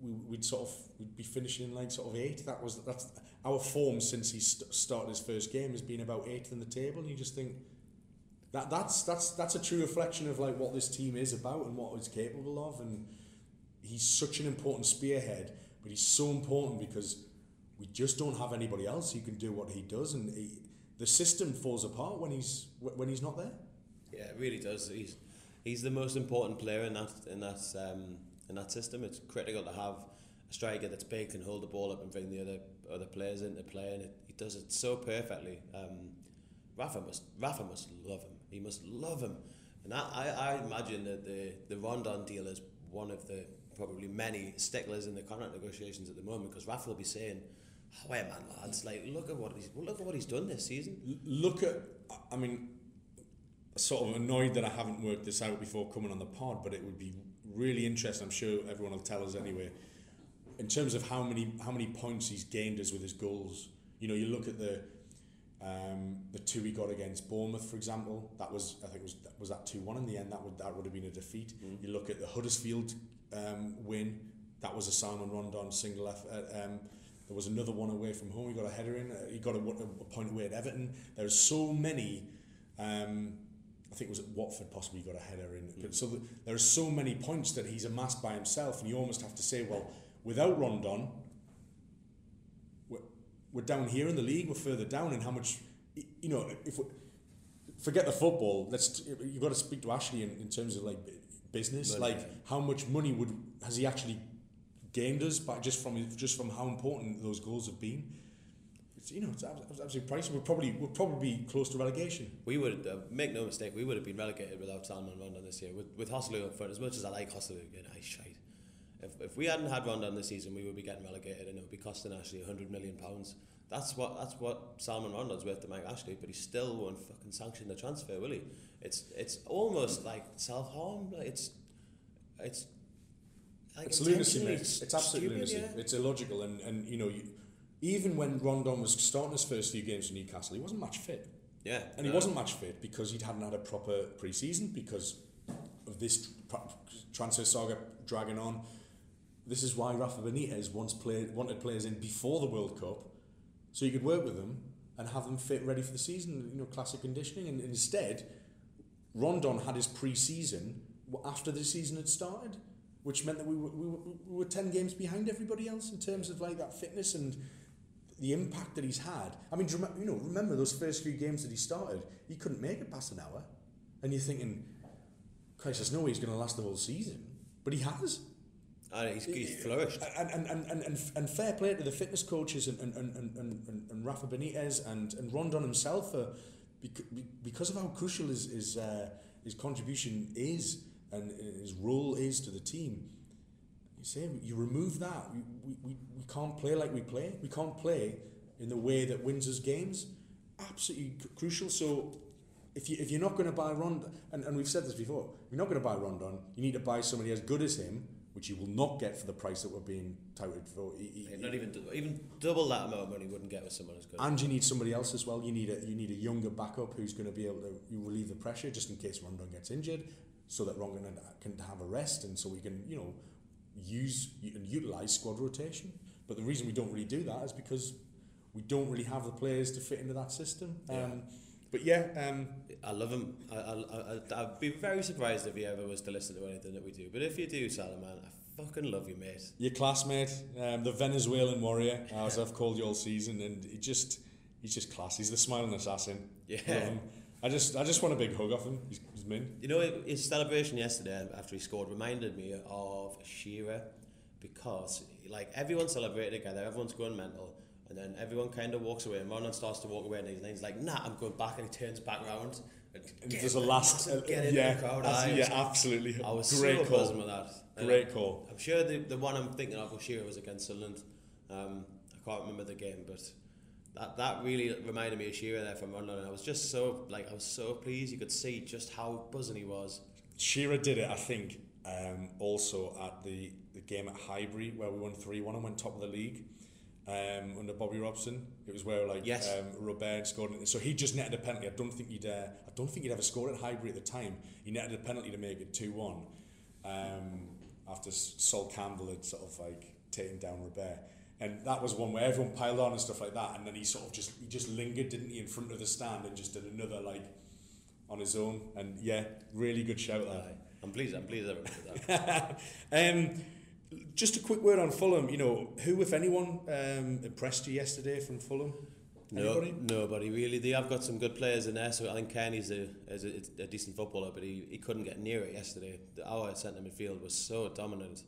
we, we'd sort of we'd be finishing like sort of eight. That was that's our form since he st- started his first game has been about eighth in the table, and you just think that that's that's that's a true reflection of like what this team is about and what it's capable of. And he's such an important spearhead, but he's so important because we just don't have anybody else who can do what he does, and he, the system falls apart when he's when he's not there. Yeah, it really does. He's he's the most important player in that in that um, in that system. It's critical to have a striker that's big, can hold the ball up and bring the other other players into play, and it, he does it so perfectly. Um, Rafa must Rafa must love him. He must love him, and I, I, I imagine that the the Rondon deal is one of the probably many sticklers in the contract negotiations at the moment because Rafa will be saying. Oh, wait, man, lads! Like, look at what he's look at what he's done this season. look at, I mean, sort of annoyed that I haven't worked this out before coming on the pod, but it would be really interesting. I'm sure everyone will tell us anyway. In terms of how many how many points he's gained us with his goals. You know, you look at the um, the two he got against Bournemouth, for example. That was I think was was that two one in the end. That would that would have been a defeat. Mm. You look at the Huddersfield um, win. That was a Salomon Rondon single effort. Uh, um, there was another one away from home. He got a header in. Uh, he got a, a point away at Everton. There's so many. Um, I think it was at Watford possibly got a header in. Mm. But so the, there are so many points that he's amassed by himself, and you almost have to say, well, without Rondon, we're, we're down here in the league. We're further down, and how much, you know, if we, forget the football. Let's you've got to speak to Ashley in, in terms of like business. Money. Like how much money would has he actually gained us by just from just from how important those goals have been? It's, you know, it's absolutely pricey. We're probably we're probably close to relegation. We would uh, make no mistake. We would have been relegated without Salomon Rondon this year. With with Joselu up front, as much as I like Joselu, you know, he's shite. If, if we hadn't had Rondon this season, we would be getting relegated, and it would be costing Ashley hundred million pounds. That's what that's what Salomon Rondon's worth to Mike Ashley, but he still won't fucking sanction the transfer, will he? It's it's almost like self harm. It's it's like it's lunacy, mate. It's, stupid, lunacy. Yeah. It's illogical, and and you know, you, even when Rondon was starting his first few games for Newcastle, he wasn't match fit. Yeah, and he wasn't match fit because he hadn't had a proper pre-season because of this transfer saga dragging on. This is why Rafa Benitez once played wanted players in before the World Cup, so you could work with them and have them fit ready for the season. You know, classic conditioning, and, instead, Rondon had his pre-season after the season had started which meant that we were, we were, we were 10 games behind everybody else in terms of like that fitness and the impact that he's had. I mean, you know, remember those first few games that he started, he couldn't make it past an hour. And you're thinking, Christ, there's no way he's going to last the whole season. But he has. And he's, he's flourished. And, and, and, and, and, and fair play to the fitness coaches and, and, and, and, and, and Rafa Benitez and, and Rondon himself for, because of how crucial his, his, uh, his contribution is and his role is to the team. You say you remove that, we, we, we, we can't play like we play. We can't play in the way that wins us games. Absolutely crucial. So if you if you're not going to buy Rondon, and, and we've said this before, you're not going to buy Rondon. You need to buy somebody as good as him, which you will not get for the price that we're being touted for. He, he, not even even double that amount of money wouldn't get with someone as good. And you need somebody else as well. You need a you need a younger backup who's going to be able to relieve the pressure just in case Rondon gets injured so that Rondon can have a rest and so we can, you know, use and utilize squad rotation. But the reason we don't really do that is because we don't really have the players to fit into that system. Yeah. Um, but yeah, um, I love him. I, I, I, I'd be very surprised if he ever was to listen to anything that we do. But if you do, Salomon, I fucking love you, mate. Your classmate, um, the Venezuelan warrior, as I've called you all season, and he just, he's just class. He's the smiling assassin. Yeah. I just, I just want a big hug off him. He's you know, his celebration yesterday after he scored reminded me of Shearer because, like, everyone celebrated together, everyone's going mental, and then everyone kind of walks away, and Rondon starts to walk away, and he's like, nah, I'm going back, and he turns back around. And there's a last, uh, yeah, the crowd. I yeah, absolutely. I was Great so call. with that. Great call. I'm sure the, the one I'm thinking of was Shearer was against Sunderland. Um, I can't remember the game, but that that really reminded me of Shearer there from London. And I was just so like I was so pleased. You could see just how buzzing he was. Shearer did it, I think, um, also at the, the game at Highbury where we won three one and went top of the league. Um, under Bobby Robson, it was where like yes. um, Robert scored. So he just netted a penalty. I don't think he'd. Uh, I don't think he'd ever scored at Highbury at the time. He netted a penalty to make it two one. Um, after Sol Campbell had sort of like taken down Robert and that was one where everyone piled on and stuff like that and then he sort of just he just lingered didn't he in front of the stand and just did another like on his own and yeah really good shout there I'm pleased I'm pleased that *laughs* um, just a quick word on Fulham you know who if anyone um, impressed you yesterday from Fulham No, nobody really. They have got some good players in there. So I think Cairney's a, is a, a decent footballer, but he, he couldn't get near it yesterday. The, our centre midfield was so dominant,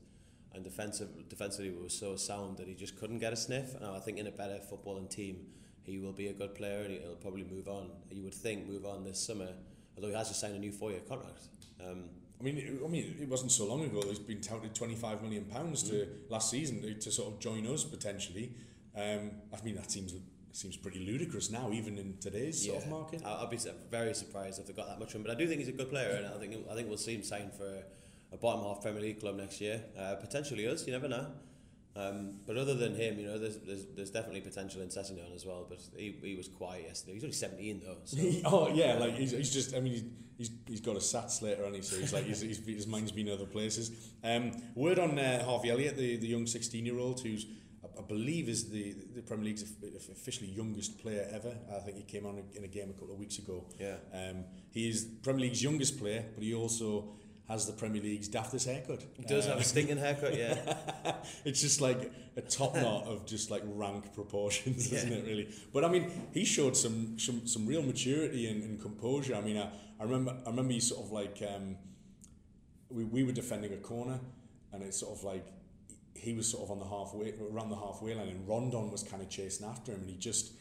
and defensive defensively was so sound that he just couldn't get a sniff. And I think in a better footballing team, he will be a good player and he'll probably move on. You would think move on this summer, although he has just signed a new four-year contract. Um, I mean, I mean, it wasn't so long ago. He's been touted twenty five million pounds to last season to, to sort of join us potentially. Um, I mean, that seems seems pretty ludicrous now, even in today's sort of market. I'd be very surprised if they got that much from. But I do think he's a good player, and I think I think we'll see him sign for a, a bottom half Premier League club next year. Uh, potentially us, you never know. Um, but other than him, you know, there's there's, there's definitely potential in Sessegnon as well. But he, he was quiet yesterday. He's only 17 though. So. *laughs* oh yeah, like he's, he's just. I mean, he's, he's got a sats later, he so he's like he's, he's, his mind's been other places. Um, word on uh, Harvey Elliott, the, the young sixteen year old who's I, I believe is the the Premier League's officially youngest player ever. I think he came on in a game a couple of weeks ago. Yeah. Um, he is Premier League's youngest player, but he also has the Premier League's daftest haircut. He does Uh, have a stinking haircut, yeah. *laughs* it's just like a top *laughs* knot of just like rank proportions, Yeah. isn't it? Really. But I mean, he showed some some, some real maturity and, and composure. I mean, I, I remember I remember he sort of like um, we we were defending a corner, and it's sort of like he was sort of on the halfway around the halfway line, and Rondon was kind of chasing after him, and he just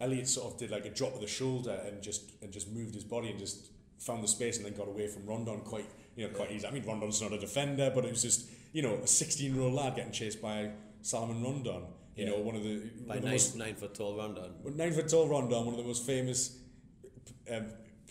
Elliott sort of did like a drop of the shoulder and just and just moved his body and just found the space and then got away from Rondon quite you know quite easy. I mean Rondon's not a defender, but it was just you know a 16 year old lad getting chased by Salomon Rondon. You Yeah. know one of the, one By of the nine, most nine foot tall Rondon. nine foot tall Rondon, one of the most famous um,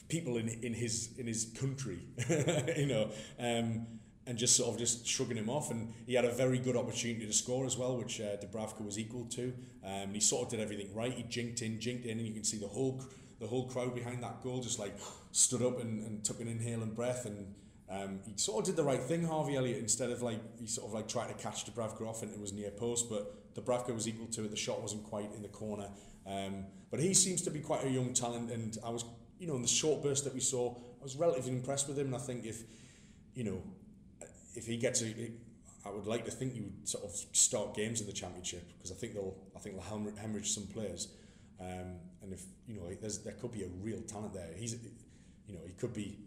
people in in his in his country. *laughs* you know. Um, and just sort of just shrugging him off. And he had a very good opportunity to score as well, which uh, Dubravka was equal to. Um, he sort of did everything right. He jinked in, jinked in, and you can see the whole the whole crowd behind that goal just like stood up and, and took an inhale and breath. And um, he sort of did the right thing, Harvey Elliott, instead of like he sort of like tried to catch Dubravka off and it was near post, but Dubravka was equal to it. The shot wasn't quite in the corner. Um, but he seems to be quite a young talent, and I was, you know, in the short burst that we saw, I was relatively impressed with him. And I think if, you know, if he gets a, I would like to think he would sort of start games in the championship because I think they'll, I think they'll hemorrhage some players. Um, and if you know, there's there could be a real talent there. He's, you know, he could be,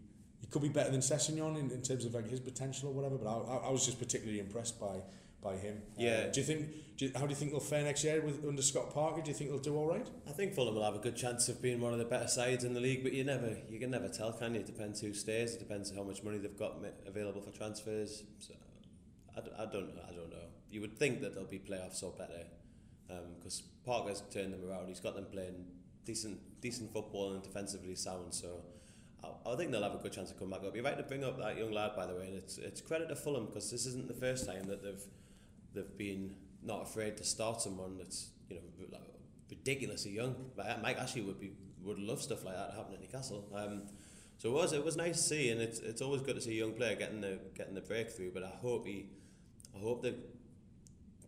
could be better than Sessegnon in, in terms of like his potential or whatever. But I, I, was just particularly impressed by by him. Yeah. Uh, do you think? Do you, how do you think they'll fare next year with under Scott Parker? Do you think they'll do all right? I think Fulham will have a good chance of being one of the better sides in the league, but you never, you can never tell, can you? It depends who stays. It depends how much money they've got available for transfers. So, I, I don't. I don't know. You would think that they'll be playoffs or better, because Parker's turned them around. He's got them playing decent, decent football and defensively sound. So. I I think they'll have a good chance to come back up. You're right to bring up that young lad, by the way, and it's it's credit to Fulham because this isn't the first time that they've they've been not afraid to start someone that's you know ridiculously young. Mike Ashley would be would love stuff like that happening at Newcastle. Um, so it was it was nice to see, and it's it's always good to see a young player getting the getting the breakthrough. But I hope he, I hope they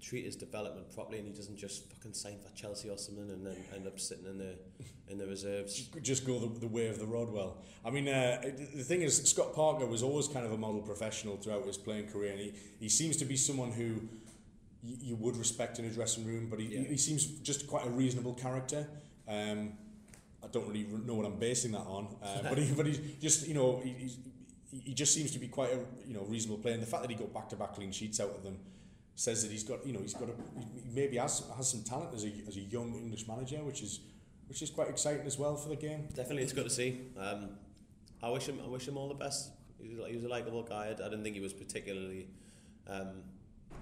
treat his development properly, and he doesn't just fucking sign for Chelsea or something, and then end up sitting in the in the reserves. just go the, the way of the Rodwell. I mean, uh, the thing is, Scott Parker was always kind of a model professional throughout his playing career, and he, he seems to be someone who you would respect in a dressing room, but he, Yeah. he seems just quite a reasonable character. Um, I don't really know what I'm basing that on, uh, but he, *laughs* but he's just you know he, he's, he just seems to be quite a you know reasonable player, and the fact that he got back to back clean sheets out of them says that he's got you know he's got a, he maybe has has some talent as a as a young English manager, which is which is quite exciting as well for the game. Definitely, it's good to see. Um, I wish him. I wish him all the best. He was, he was a likable guy. I, didn't think he was particularly um,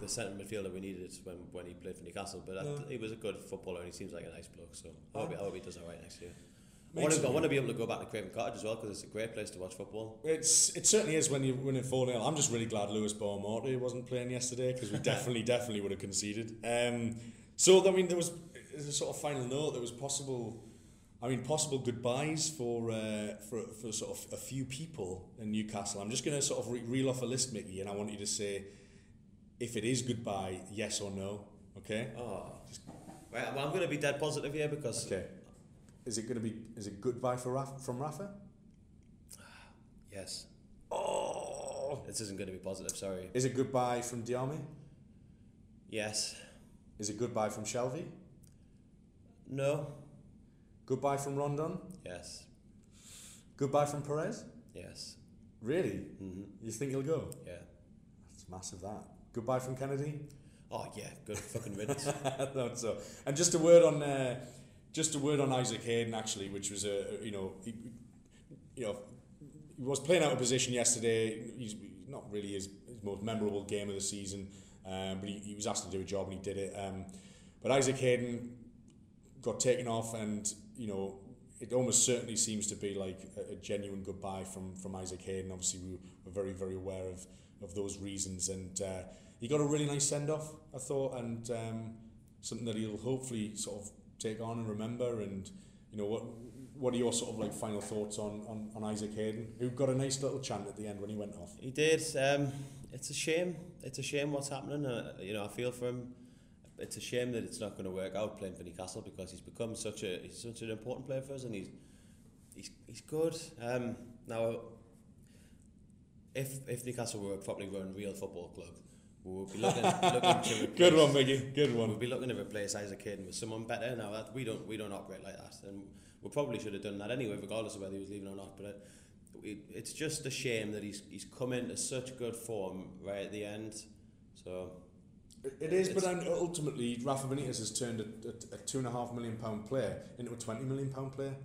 the centre midfielder we needed when, when he played for Newcastle, but No. I, he was a good footballer and he seems like a nice bloke. So I hope, he, I hope he does all right next year. I want, to, I want to be able to go back to Craven Cottage as well because it's a great place to watch football. It's it certainly is when you win it 4 0. I'm just really glad Lewis Beaumont wasn't playing yesterday because we *laughs* definitely, definitely would have conceded. Um, so, I mean, there was as a sort of final note, there was possible, I mean, possible goodbyes for uh, for, for sort of a few people in Newcastle. I'm just going to sort of re- reel off a list, Mickey, and I want you to say if it is goodbye, yes or no. Okay? Oh, right. Well, I'm going to be dead positive here because Okay. Is it going to be, is it goodbye for Raf- from Rafa? *sighs* yes, Oh! this isn't going to be positive. Sorry. Is it goodbye from Diame? Yes. Is it goodbye from Shelvey? No. Goodbye from Rondon. Yes. Goodbye from Perez. Yes. Really? hmm You think he'll go? Yeah. That's massive. That. Goodbye from Kenedy. Oh yeah, good fucking riddance. *laughs* I thought so. And just a word on, uh, just a word on Isaac Hayden actually, which was a, you know, he, you know, he was playing out of position yesterday. He's not really his, his most memorable game of the season, um, but he, he was asked to do a job and he did it. Um, but Isaac Hayden got taken off, and you know, it almost certainly seems to be like a, a genuine goodbye from from Isaac Hayden. Obviously, we were very very aware of of those reasons, and uh, he got a really nice send off, I thought, and um, something that he'll hopefully sort of take on and remember and you know what what are your sort of like final thoughts on on, on Isaac Hayden who got a nice little chant at the end when he went off? He did. Um it's a shame. It's a shame what's happening. Uh, you know I feel for him. It's a shame that it's not going to work out playing for Newcastle because he's become such a he's such an important player for us and he's he's he's good. Um now if if Newcastle were a properly run real football club we would be looking looking to *laughs* replace, Good one, Miggy. Good one. We'll be looking to replace Isaac Hayden with someone better. Now that we don't we don't operate like that, and we probably should have done that anyway, regardless of whether he was leaving or not. But it, it, it's just a shame that he's he's come into such good form right at the end. So It is, but ultimately, Rafa Benitez has turned a, a, a two and a half million pound player into a twenty million pound player.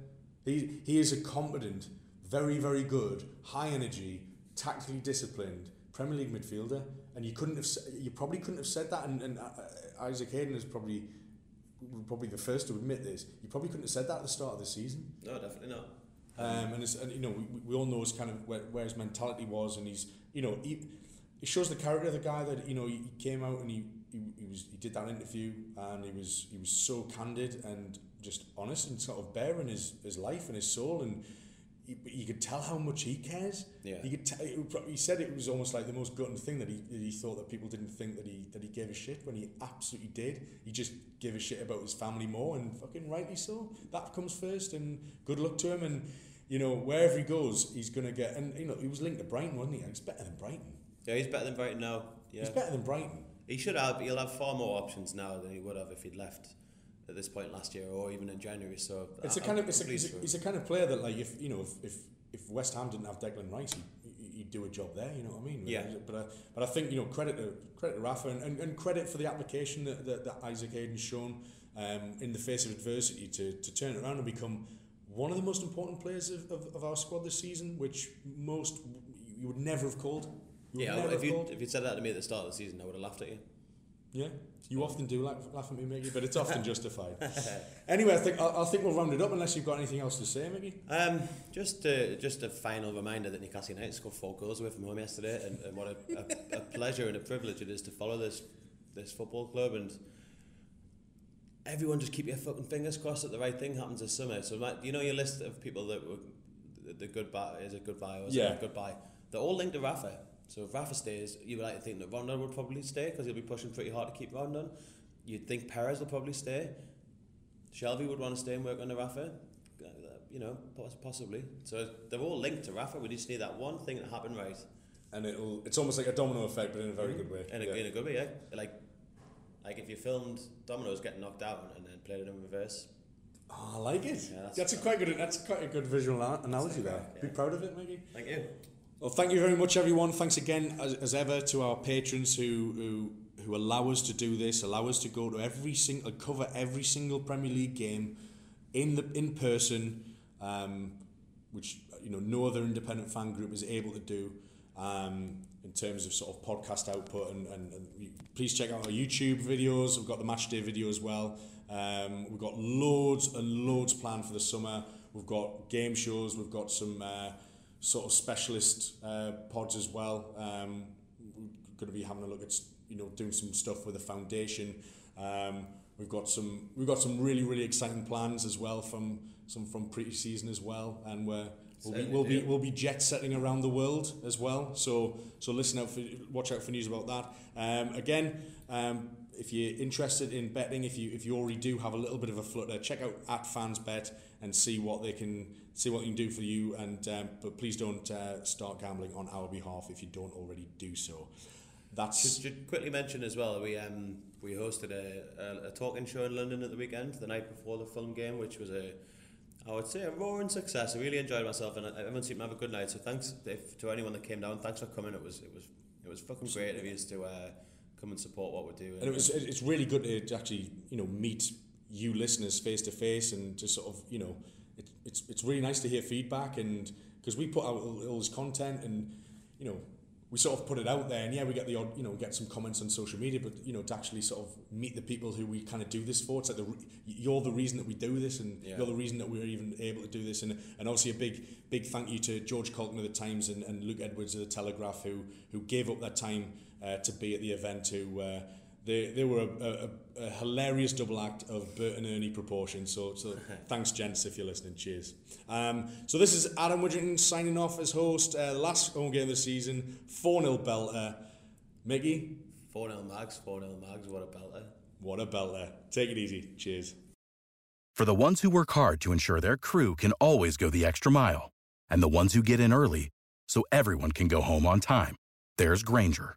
He he is a competent, very very good, high energy, tactically disciplined Premier League midfielder, and you couldn't have you probably couldn't have said that. And, and uh, Isaac Hayden is probably probably the first to admit this. You probably couldn't have said that at the start of the season. no, definitely not. Um, and, it's, and you know we, we all know his kind of where, where his mentality was, and he's you know he, it shows the character of the guy that you know he, he came out and he, he, he was he did that interview and he was he was so candid and just honest and sort of bearing his, his life and his soul and you, you could tell how much he cares. Yeah. You could tell, it would prob- he said it was almost like the most gutting thing that he that he thought that people didn't think that he that he gave a shit when he absolutely did. He just gave a shit about his family more and fucking rightly so. That comes first and good luck to him and you know wherever he goes he's gonna get and you know he was linked to Brighton wasn't he? He's better than Brighton. Yeah, he's better than Brighton now. Yeah, He's better than Brighton. he should have. He'll have far more options now than he would have if he'd left at this point last year or even in January. So It's I- a kind I'm of it's a, it's, a, it's a kind of player that like if you know if if, if West Ham didn't have Declan Rice, he'd, he'd do a job there. You know what I mean? Yeah. But I, but I think you know credit to credit to Rafa and, and, and credit for the application that, that, that Isaac Hayden's shown um, in the face of adversity to, to turn around and become one of the most important players of, of, of our squad this season, which most you would never have called. You Yeah, if you if you'd said that to me at the start of the season, I would have laughed at you. Yeah, you often do laugh, laugh at me, Mickey, but it's often *laughs* justified. anyway, I think I, I think we'll round it up unless you've got anything else to say, Mickey. Um, just uh, just a final reminder that Newcastle United scored four goals away from home yesterday, and, and what a, a, a *laughs* pleasure and a privilege it is to follow this this football club. And everyone, just keep your fucking fingers crossed that the right thing happens this summer. So, like, you know, your list of people that were the, the goodbye is a goodbye or is Yeah. it a goodbye. They're all linked to Rafa. So if Rafa stays, you would like to think that Rondon would probably stay because he'll be pushing pretty hard to keep Rondon. You'd think Perez will probably stay. Shelvey would want to stay and work under Rafa. Uh, You know, possibly. So they're all linked to Rafa. We just need that one thing to happen right. and it'll it's almost like a domino effect, but in a very good way. In a, Yeah. in a good way, yeah. Like, like if you filmed Domino's getting knocked out and then played it in reverse. Oh, I like it. Yeah, that's- that's, a quite good. That's quite a good visual analogy there. yeah. Be proud of it, Maggie. Thank you. Well, thank you very much, everyone. Thanks again, as, as ever, to our patrons who, who who allow us to do this, allow us to go to every single, cover every single Premier League game in the in person, um, which you know no other independent fan group is able to do. Um, in terms of sort of podcast output and, and, and please check out our YouTube videos. We've got the match day video as well. Um, we've got loads and loads planned for the summer. We've got game shows. We've got some uh, sort of specialist uh, pods as well. Um, we're going to be having a look at you know doing some stuff with the foundation. Um, we've got some we've got some really really exciting plans as well from some from pre-season as well, and we're we'll be, we'll be we'll be jet setting around the world as well. So so listen out for watch out for news about that. Um, again. Um, if you're interested in betting, if you if you already do have a little bit of a flutter, check out at fans bet and see what they can see what they can do for you. And um, but please don't uh, start gambling on our behalf if you don't already do so. That's Should, should quickly mention as well, we um we hosted a, a, a talking show in London at the weekend, the night before the Fulham game, which was a I would say a roaring success. I really enjoyed myself, and everyone seemed to have a good night. So thanks if, to anyone that came down. Thanks for coming. It was it was it was fucking great of you to uh, come and support what we're doing. And it was it's really good to actually you know meet you listeners face to face and to sort of you know it, it's it's really nice to hear feedback and because we put out all this content and you know we sort of put it out there and yeah we get the odd you know we get some comments on social media but you know to actually sort of meet the people who we kind of do this for it's like the you're the reason that we do this and yeah. you're the reason that we're even able to do this and and obviously a big big thank you to George Caulkin of the Times and, and Luke Edwards of the Telegraph who who gave up their time uh, to be at the event who uh, they, they were a, a, a hilarious double act of Bert and Ernie proportion. So, so *laughs* thanks, gents, if you're listening. Cheers. Um, so this is Adam Widgerton signing off as host. Uh, last home game of the season, 4 0 belter. Mickey? 4 0 Mags, 4 0 Mags. What a belter. What a belter. Take it easy. Cheers. For the ones who work hard to ensure their crew can always go the extra mile, and the ones who get in early so everyone can go home on time, there's Grainger